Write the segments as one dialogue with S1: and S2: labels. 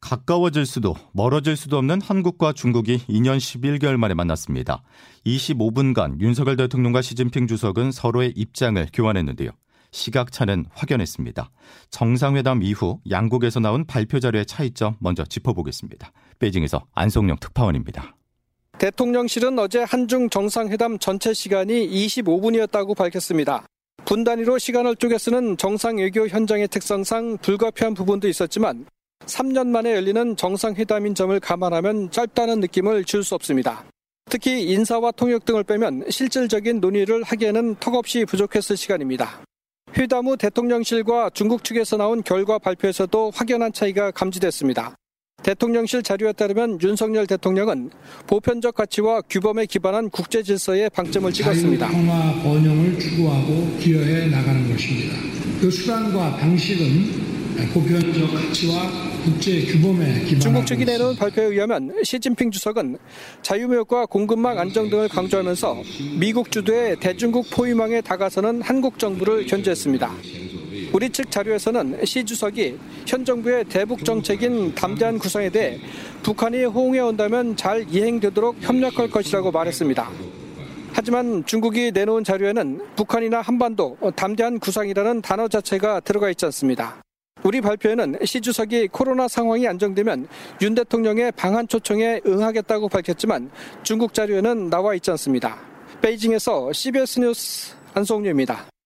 S1: 가까워질 수도 멀어질 수도 없는 한국과 중국이 2년 11개월 만에 만났습니다. 25분간 윤석열 대통령과 시진핑 주석은 서로의 입장을 교환했는데요. 시각차는 확연했습니다. 정상회담 이후 양국에서 나온 발표 자료의 차이점 먼저 짚어보겠습니다. 베이징에서 안성용 특파원입니다.
S2: 대통령실은 어제 한중 정상회담 전체 시간이 25분이었다고 밝혔습니다. 분 단위로 시간을 쪼개 쓰는 정상 외교 현장의 특성상 불가피한 부분도 있었지만 3년 만에 열리는 정상회담인 점을 감안하면 짧다는 느낌을 줄 수 없습니다. 특히 인사와 통역 등을 빼면 실질적인 논의를 하기에는 턱없이 부족했을 시간입니다. 회담 후 대통령실과 중국 측에서 나온 결과 발표에서도 확연한 차이가 감지됐습니다. 대통령실 자료에 따르면 윤석열 대통령은 보편적 가치와 규범에 기반한 국제 질서에 방점을 찍었습니다.
S3: 평화 번영을 추구하고 기여해 나가는 것입니다. 그 수단과 방식은 보편적 가치와 국제 규범에 기반
S2: 중국 측이 내놓은 발표에 의하면 시진핑 주석은 자유무역과 공급망 안정 등을 강조하면서 미국 주도의 대중국 포위망에 다가서는 한국 정부를 견제했습니다. 우리 측 자료에서는 시 주석이 현 정부의 대북 정책인 담대한 구상에 대해 북한이 호응해 온다면 잘 이행되도록 협력할 것이라고 말했습니다. 하지만 중국이 내놓은 자료에는 북한이나 한반도 담대한 구상이라는 단어 자체가 들어가 있지 않습니다. 우리 발표에는 시 주석이 코로나 상황이 안정되면 윤 대통령의 방한 초청에 응하겠다고 밝혔지만 중국 자료에는 나와 있지 않습니다. 베이징에서 CBS 뉴스 안성유입니다.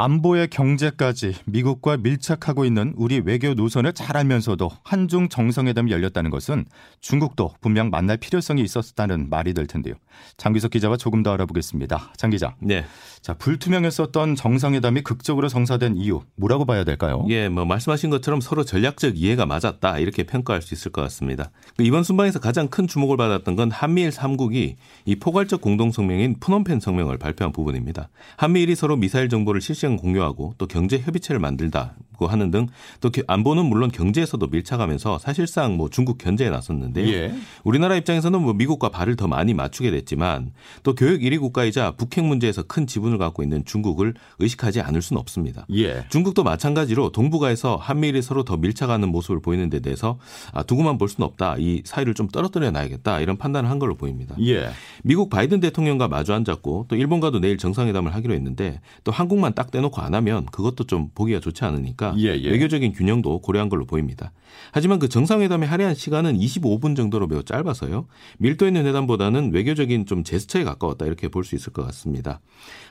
S1: 안보의 경제까지 미국과 밀착하고 있는 우리 외교 노선을 잘 알면서도 한중 정상회담이 열렸다는 것은 중국도 분명 만날 필요성이 있었다는 말이 될 텐데요. 장기석 기자와 조금 더 알아보겠습니다. 장 기자.
S4: 네.
S1: 자, 불투명했었던 정상회담이 극적으로 성사된 이유 뭐라고 봐야 될까요?
S4: 예, 뭐 말씀하신 것처럼 서로 전략적 이해가 맞았다 이렇게 평가할 수 있을 것 같습니다. 그 이번 순방에서 가장 큰 주목을 받았던 건 한미일 3국이 이 포괄적 공동 성명인 푸놈펜 성명을 발표한 부분입니다. 한미일이 서로 미사일 정보를 실시 간 공유하고 또 경제 협의체를 만들다고 하는 등 또 안보는 물론 경제에서도 밀착하면서 사실상 뭐 중국 견제에 나섰는데요.
S1: 예.
S4: 우리나라 입장에서는 뭐 미국과 발을 더 많이 맞추게 됐지만 또 교육 1위 국가이자 북핵 문제에서 큰 지분을 갖고 있는 중국을 의식하지 않을 수는 없습니다.
S1: 예.
S4: 중국도 마찬가지로 동북아에서 한미일이 서로 더 밀착하는 모습을 보이는 데 대해서 아, 두고만 볼 수는 없다. 이 사이를 좀 떨어뜨려 놔야겠다. 이런 판단을 한 걸로 보입니다.
S1: 예.
S4: 미국 바이든 대통령과 마주 앉았고 또 일본과도 내일 정상회담을 하기로 했는데 또 한국만 딱 떼놓고 안 하면 그것도 좀 보기가 좋지 않으니까
S1: 예, 예.
S4: 외교적인 균형도 고려한 걸로 보입니다. 하지만 그 정상회담에 할애한 시간은 25분 정도로 매우 짧아서요. 밀도 있는 회담보다는 외교적인 좀 제스처에 가까웠다 이렇게 볼 수 있을 것 같습니다.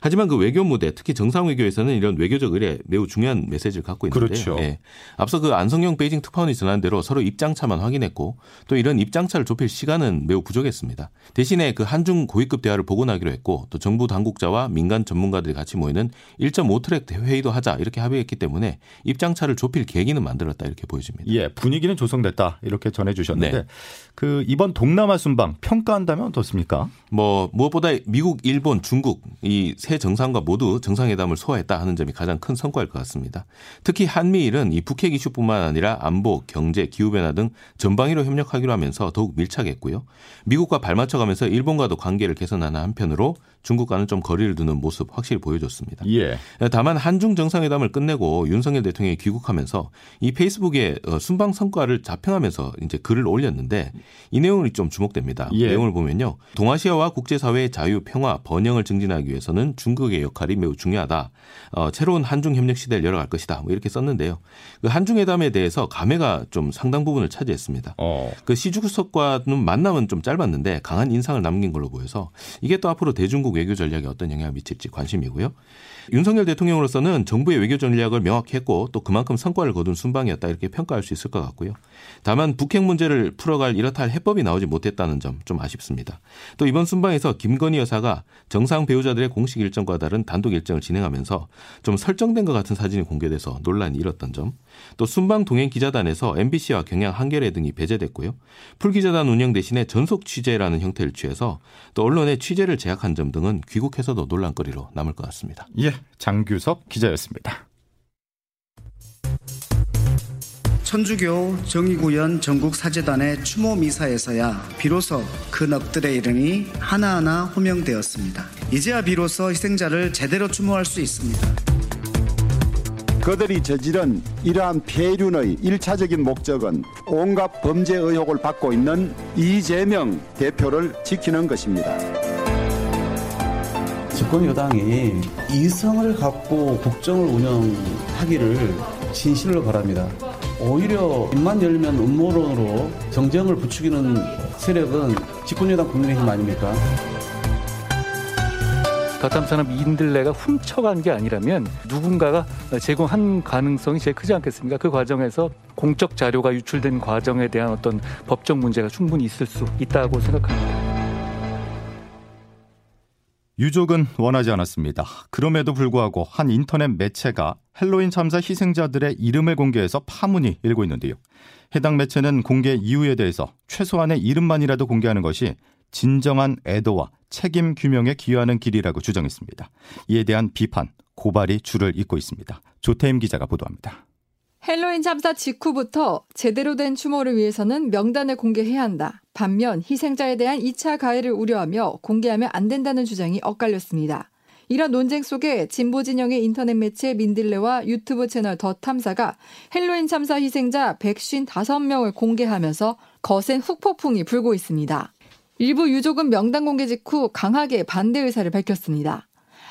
S4: 하지만 그 외교 무대 특히 정상 외교에서는 이런 외교적 의뢰 매우 중요한 메시지를 갖고 있는데
S1: 그렇죠.
S4: 예. 앞서 그 안성영 베이징 특파원이 전한 대로 서로 입장차만 확인했고 또 이런 입장차를 좁힐 시간은 매우 부족했습니다. 대신에 그 한중 고위급 대화를 복원하기로 했고 또 정부 당국자와 민간 전문가들이 같이 모이는 1.5 트랙 회의도 하자 이렇게 합의했기 때문에 입장차를 좁힐 계기는 만들었다 이렇게 보여집니다.
S1: 예, 분위기는 조성됐다. 이렇게 전해 주셨는데
S4: 네.
S1: 그 이번 동남아 순방 평가한다면 어떻습니까?
S4: 뭐 무엇보다 미국, 일본, 중국 이 세 정상과 모두 정상회담을 소화했다 하는 점이 가장 큰 성과일 것 같습니다. 특히 한미일은 이 북핵 이슈뿐만 아니라 안보, 경제, 기후 변화 등 전방위로 협력하기로 하면서 더욱 밀착했고요. 미국과 발맞춰가면서 일본과도 관계를 개선하는 한편으로 중국과는 좀 거리를 두는 모습 확실히 보여줬습니다.
S1: 예.
S4: 다만 한중 정상회담을 끝내고 윤석열 대통령이 귀국하면서 이 페이스북에 어, 순방 성과를 자평하면서 이제 글을 올렸는데 이 내용이 좀 주목됩니다.
S1: 예.
S4: 내용을 보면요. 동아시아와 국제사회의 자유, 평화, 번영을 증진하기 위해서는 중국의 역할이 매우 중요하다. 어, 새로운 한중 협력 시대를 열어갈 것이다. 뭐 이렇게 썼는데요. 그 한중 회담에 대해서 감회가 좀 상당 부분을 차지했습니다.
S1: 어.
S4: 그 시주석과는 만남은 좀 짧았는데 강한 인상을 남긴 걸로 보여서 이게 또 앞으로 대중국 외교 전략에 어떤 영향을 미칠지 관심이고요. 윤석열 대통령으로서는 정부의 외교 전략을 명확히 했고 또 그만큼 성과를 거둔 순방이었다 이렇게 평가할 수 있을 것 같고요. 다만 북핵 문제를 풀어갈 이렇다 할 해법이 나오지 못했다는 점 좀 아쉽습니다. 또 이번 순방에서 김건희 여사가 정상 배우자들의 공식 일정과 다른 단독 일정을 진행하면서 좀 설정된 것 같은 사진이 공개돼서 논란이 일었던 점, 또 순방 동행 기자단에서 MBC와 경향 한겨레 등이 배제됐고요. 풀기자단 운영 대신에 전속 취재라는 형태를 취해서 또 언론의 취재를 제약한 점 등은 귀국해서도 논란거리로 남을 것 같습니다.
S1: 예, 장규석 기자였습니다.
S5: 천주교 정의구현 전국사재단의 추모 미사에서야 비로소 그 넋들의 이름이 하나하나 호명되었습니다. 이제야 비로소 희생자를 제대로 추모할 수 있습니다.
S6: 그들이 저지른 이러한 폐륜의 일차적인 목적은 온갖 범죄 의혹을 받고 있는 이재명 대표를 지키는 것입니다.
S7: 집권 여당이 이성을 갖고 국정을 운영하기를 진실로 바랍니다. 오히려 입만 열면 음모론으로 정쟁을 부추기는 세력은 집권여당 국민의힘 아닙니까?
S8: 가탐산업 인들레가 훔쳐간 게 아니라면 누군가가 제공한 가능성이 제일 크지 않겠습니까? 그 과정에서 공적 자료가 유출된 과정에 대한 어떤 법적 문제가 충분히 있을 수 있다고 생각합니다.
S1: 유족은 원하지 않았습니다. 그럼에도 불구하고 한 인터넷 매체가 헬로윈 참사 희생자들의 이름을 공개해서 파문이 일고 있는데요. 해당 매체는 공개 이유에 대해서 최소한의 이름만이라도 공개하는 것이 진정한 애도와 책임 규명에 기여하는 길이라고 주장했습니다. 이에 대한 비판, 고발이 줄을 잇고 있습니다. 조태임 기자가 보도합니다.
S9: 헬로윈 참사 직후부터 제대로 된 추모를 위해서는 명단을 공개해야 한다. 반면 희생자에 대한 2차 가해를 우려하며 공개하면 안 된다는 주장이 엇갈렸습니다. 이런 논쟁 속에 진보 진영의 인터넷 매체 민들레와 유튜브 채널 더 탐사가 헬로윈 참사 희생자 155명을 공개하면서 거센 후폭풍이 불고 있습니다. 일부 유족은 명단 공개 직후 강하게 반대 의사를 밝혔습니다.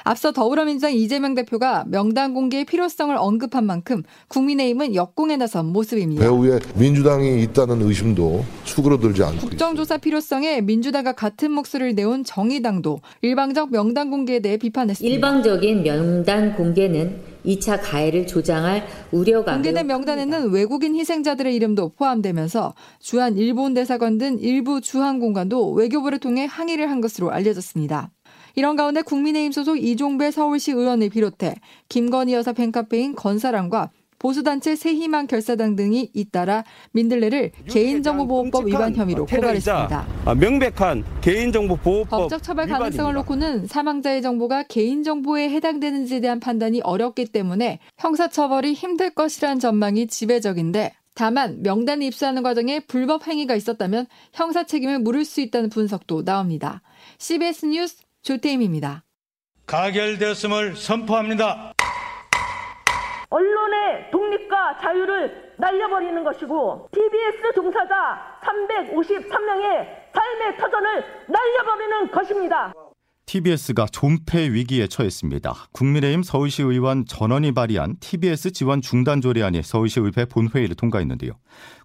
S9: 앞서 더불어민주당 이재명 대표가 명단 공개의 필요성을 언급한 만큼 국민의힘은 역공에 나선 모습입니다.
S10: 배후에 민주당이 있다는 의심도 수그러들지 않고
S9: 국정조사 필요성에 민주당과 같은 목소리를 내온 정의당도 일방적 명단 공개에 대해 비판했습니다.
S11: 일방적인 명단 공개는 2차 가해를 조장할 우려가
S9: 공개된 명단에는 외국인 희생자들의 이름도 포함되면서 주한 일본 대사관 등 일부 주한 공관도 외교부를 통해 항의를 한 것으로 알려졌습니다. 이런 가운데 국민의힘 소속 이종배 서울시 의원을 비롯해 김건희 여사 팬카페인 건사랑과 보수단체 새희망 결사당 등이 잇따라 민들레를 개인정보보호법 위반 혐의로 고발했습니다.
S12: 아, 명백한 개인정보보호법
S9: 법적 처벌 가능성을 놓고는 사망자의 정보가 개인정보에 해당되는지에 대한 판단이 어렵기 때문에 형사처벌이 힘들 것이라는 전망이 지배적인데 다만 명단을 입수하는 과정에 불법 행위가 있었다면 형사 책임을 물을 수 있다는 분석도 나옵니다. CBS 뉴스 조태임입니다.
S13: 가결되었음을 선포합니다.
S14: 언론의 독립과 자유를 날려버리는 것이고 TBS 종사자 353명의 삶의 터전을 날려버리는 것입니다.
S1: TBS가 존폐 위기에 처했습니다. 국민의힘 서울시 의원 전원이 발의한 TBS 지원 중단 조례안이 서울시 의회 본회의를 통과했는데요.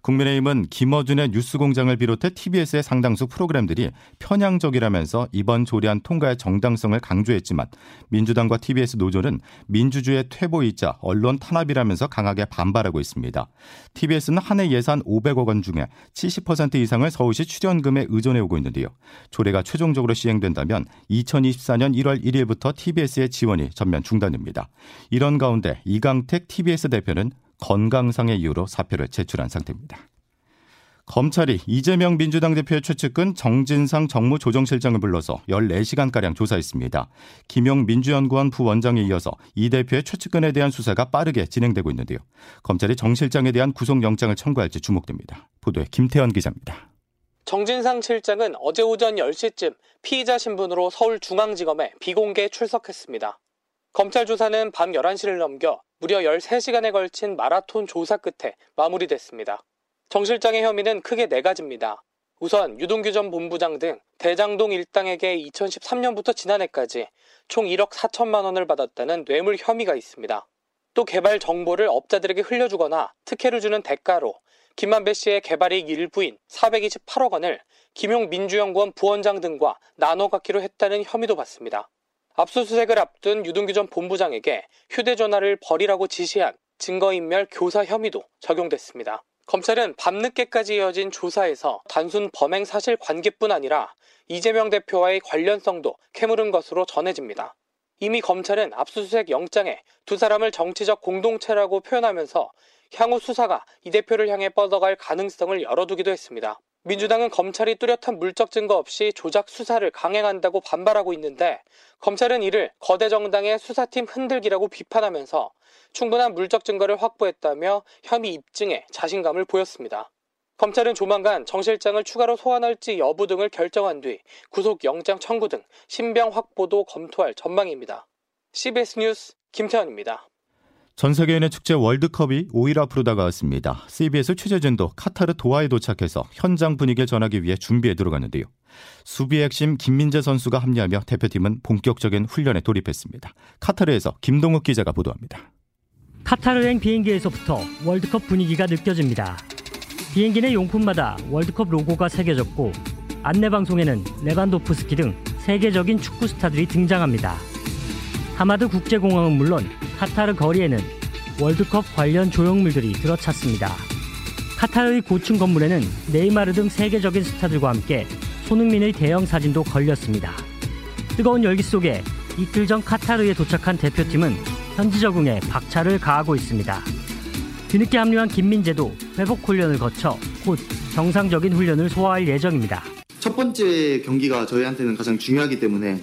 S1: 국민의힘은 김어준의 뉴스공장을 비롯해 TBS의 상당수 프로그램들이 편향적이라면서 이번 조례안 통과의 정당성을 강조했지만 민주당과 TBS 노조는 민주주의 퇴보이자 언론 탄압이라면서 강하게 반발하고 있습니다. TBS는 한 해 예산 500억 원 중에 70% 이상을 서울시 출연금에 의존해 오고 있는데요. 조례가 최종적으로 시행된다면 2024년 1월 1일부터 TBS의 지원이 전면 중단됩니다. 이런 가운데 이강택 TBS 대표는 건강상의 이유로 사표를 제출한 상태입니다. 검찰이 이재명 민주당 대표의 최측근 정진상 정무조정실장을 불러서 14시간가량 조사했습니다. 김용 민주연구원 부원장에 이어서 이 대표의 최측근에 대한 수사가 빠르게 진행되고 있는데요. 검찰이 정 실장에 대한 구속영장을 청구할지 주목됩니다. 보도에 김태현 기자입니다.
S15: 정진상 실장은 어제 오전 10시쯤 피의자 신분으로 서울중앙지검에 비공개 출석했습니다. 검찰 조사는 밤 11시를 넘겨 무려 13시간에 걸친 마라톤 조사 끝에 마무리됐습니다. 정 실장의 혐의는 크게 네 가지입니다. 우선 유동규 전 본부장 등 대장동 일당에게 2013년부터 지난해까지 총 1억 4천만 원을 받았다는 뇌물 혐의가 있습니다. 또 개발 정보를 업자들에게 흘려주거나 특혜를 주는 대가로 김만배 씨의 개발이익 일부인 428억 원을 김용 민주연구원 부원장 등과 나눠 갖기로 했다는 혐의도 받습니다. 압수수색을 앞둔 유동규 전 본부장에게 휴대전화를 버리라고 지시한 증거인멸 교사 혐의도 적용됐습니다. 검찰은 밤늦게까지 이어진 조사에서 단순 범행 사실 관계뿐 아니라 이재명 대표와의 관련성도 캐물은 것으로 전해집니다. 이미 검찰은 압수수색 영장에 두 사람을 정치적 공동체라고 표현하면서 향후 수사가 이 대표를 향해 뻗어갈 가능성을 열어두기도 했습니다. 민주당은 검찰이 뚜렷한 물적 증거 없이 조작 수사를 강행한다고 반발하고 있는데 검찰은 이를 거대 정당의 수사팀 흔들기라고 비판하면서 충분한 물적 증거를 확보했다며 혐의 입증에 자신감을 보였습니다. 검찰은 조만간 정 실장을 추가로 소환할지 여부 등을 결정한 뒤 구속 영장 청구 등 신병 확보도 검토할 전망입니다. CBS 뉴스 김태현입니다.
S1: 전 세계인의 축제 월드컵이 5일 앞으로 다가왔습니다. CBS 취재진도 카타르 도하에 도착해서 현장 분위기를 전하기 위해 준비에 들어갔는데요. 수비 핵심 김민재 선수가 합류하며 대표팀은 본격적인 훈련에 돌입했습니다. 카타르에서 김동욱 기자가 보도합니다.
S16: 카타르행 비행기에서부터 월드컵 분위기가 느껴집니다. 비행기 내 용품마다 월드컵 로고가 새겨졌고 안내 방송에는 레반도프스키 등 세계적인 축구 스타들이 등장합니다. 하마드 국제공항은 물론 카타르 거리에는 월드컵 관련 조형물들이 들어찼습니다. 카타르의 고층 건물에는 네이마르 등 세계적인 스타들과 함께 손흥민의 대형 사진도 걸렸습니다. 뜨거운 열기 속에 이틀 전 카타르에 도착한 대표팀은 현지 적응에 박차를 가하고 있습니다. 뒤늦게 합류한 김민재도 회복 훈련을 거쳐 곧 정상적인 훈련을 소화할 예정입니다.
S17: 첫 번째 경기가 저희한테는 가장 중요하기 때문에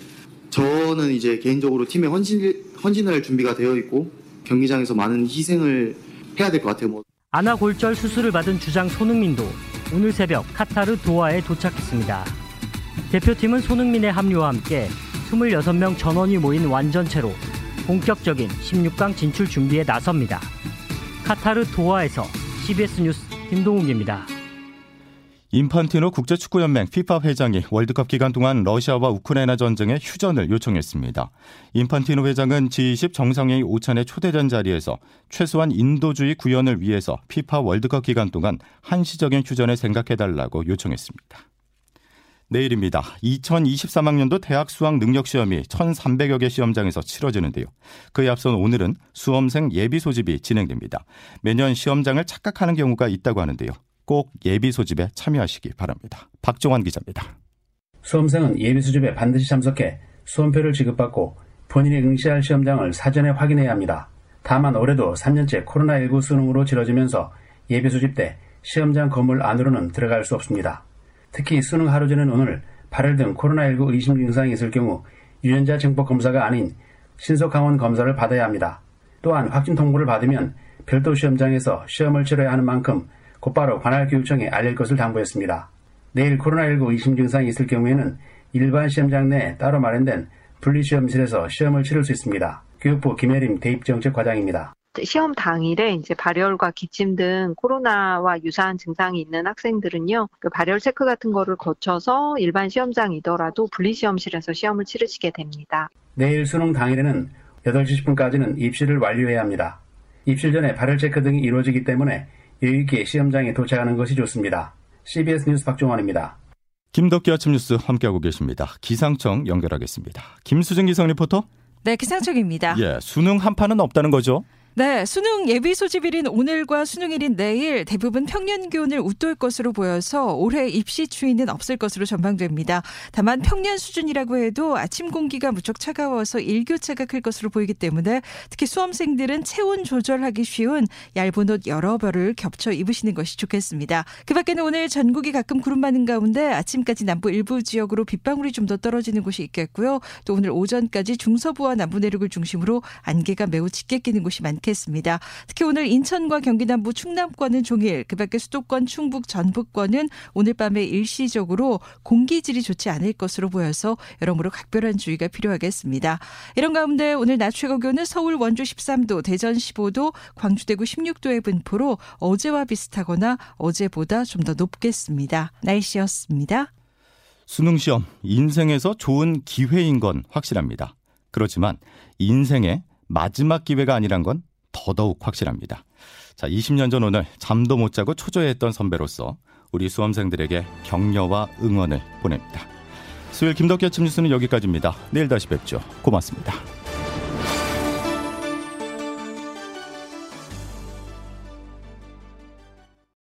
S17: 저는 이제 개인적으로 팀에 헌신, 헌신할 준비가 되어 있고 경기장에서 많은 희생을 해야 될 것 같아요. 뭐.
S16: 안아 골절 수술을 받은 주장 손흥민도 오늘 새벽 카타르 도하에 도착했습니다. 대표팀은 손흥민의 합류와 함께 26명 전원이 모인 완전체로 본격적인 16강 진출 준비에 나섭니다. 카타르 도하에서 CBS 뉴스 김동욱입니다.
S1: 인판티노 국제축구연맹 피파 회장이 월드컵 기간 동안 러시아와 우크라이나 전쟁에 휴전을 요청했습니다. 인판티노 회장은 G20 정상회의 오찬의 초대전 자리에서 최소한 인도주의 구현을 위해서 피파 월드컵 기간 동안 한시적인 휴전을 생각해달라고 요청했습니다. 내일입니다. 2023학년도 대학 수학 능력 시험이 1,300여 개 시험장에서 치러지는데요. 그에 앞선 오늘은 수험생 예비 소집이 진행됩니다. 매년 시험장을 착각하는 경우가 있다고 하는데요. 꼭 예비 소집에 참여하시기 바랍니다. 박종환 기자입니다.
S18: 수험생은 예비 소집에 반드시 참석해 수험표를 지급받고 본인이 응시할 시험장을 사전에 확인해야 합니다. 다만 올해도 3년째 코로나19 수능으로 치러지면서 예비 소집 때 시험장 건물 안으로는 들어갈 수 없습니다. 특히 수능 하루 전인 오늘 발열 등 코로나19 의심 증상이 있을 경우 유전자 증폭 검사가 아닌 신속 항원 검사를 받아야 합니다. 또한 확진 통보를 받으면 별도 시험장에서 시험을 치러야 하는 만큼 곧바로 관할 교육청에 알릴 것을 당부했습니다. 내일 코로나19 의심 증상이 있을 경우에는 일반 시험장 내에 따로 마련된 분리시험실에서 시험을 치를 수 있습니다. 교육부 김혜림 대입정책과장입니다.
S19: 시험 당일에 이제 발열과 기침 등 코로나와 유사한 증상이 있는 학생들은요, 그 발열 체크 같은 거를 거쳐서 일반 시험장이더라도 분리시험실에서 시험을 치르시게 됩니다.
S18: 내일 수능 당일에는 8시 10분까지는 입시를 완료해야 합니다. 입실 전에 발열 체크 등이 이루어지기 때문에 여유있게 시험장에 도착하는 것이 좋습니다. CBS 뉴스 박종원입니다.
S1: 김덕기 아침 뉴스 함께하고 계십니다. 기상청 연결하겠습니다. 김수정 기상 리포터.
S20: 네, 기상청입니다.
S1: 예, 수능 한파는 없다는 거죠?
S20: 네, 수능 예비 소집일인 오늘과 수능일인 내일 대부분 평년 기온을 웃돌 것으로 보여서 올해 입시 추위는 없을 것으로 전망됩니다. 다만 평년 수준이라고 해도 아침 공기가 무척 차가워서 일교차가 클 것으로 보이기 때문에 특히 수험생들은 체온 조절하기 쉬운 얇은 옷 여러 벌을 겹쳐 입으시는 것이 좋겠습니다. 그 밖에는 오늘 전국이 가끔 구름 많은 가운데 아침까지 남부 일부 지역으로 빗방울이 좀 더 떨어지는 곳이 있겠고요. 또 오늘 오전까지 중서부와 남부 내륙을 중심으로 안개가 매우 짙게 끼는 곳이 많겠습니다. 않겠습니다. 특히 오늘 인천과 경기 남부 충남권은 종일, 그밖에 수도권, 충북, 전북권은 오늘 밤에 일시적으로 공기질이 좋지 않을 것으로 보여서 여러모로 각별한 주의가 필요하겠습니다. 이런 가운데 오늘 낮 최고 기온은 서울 원주 13도, 대전 15도, 광주 대구 16도의 분포로 어제와 비슷하거나 어제보다 좀 더 높겠습니다. 날씨였습니다.
S1: 수능 시험 인생에서 좋은 기회인 건 확실합니다. 그렇지만 인생의 마지막 기회가 아니란 건 더더욱 확실합니다. 자, 20년 전 오늘 잠도 못 자고 초조해했던 선배로서 우리 수험생들에게 격려와 응원을 보냅니다. 수요일 김덕기 아침 뉴스는 여기까지입니다. 내일 다시 뵙죠. 고맙습니다.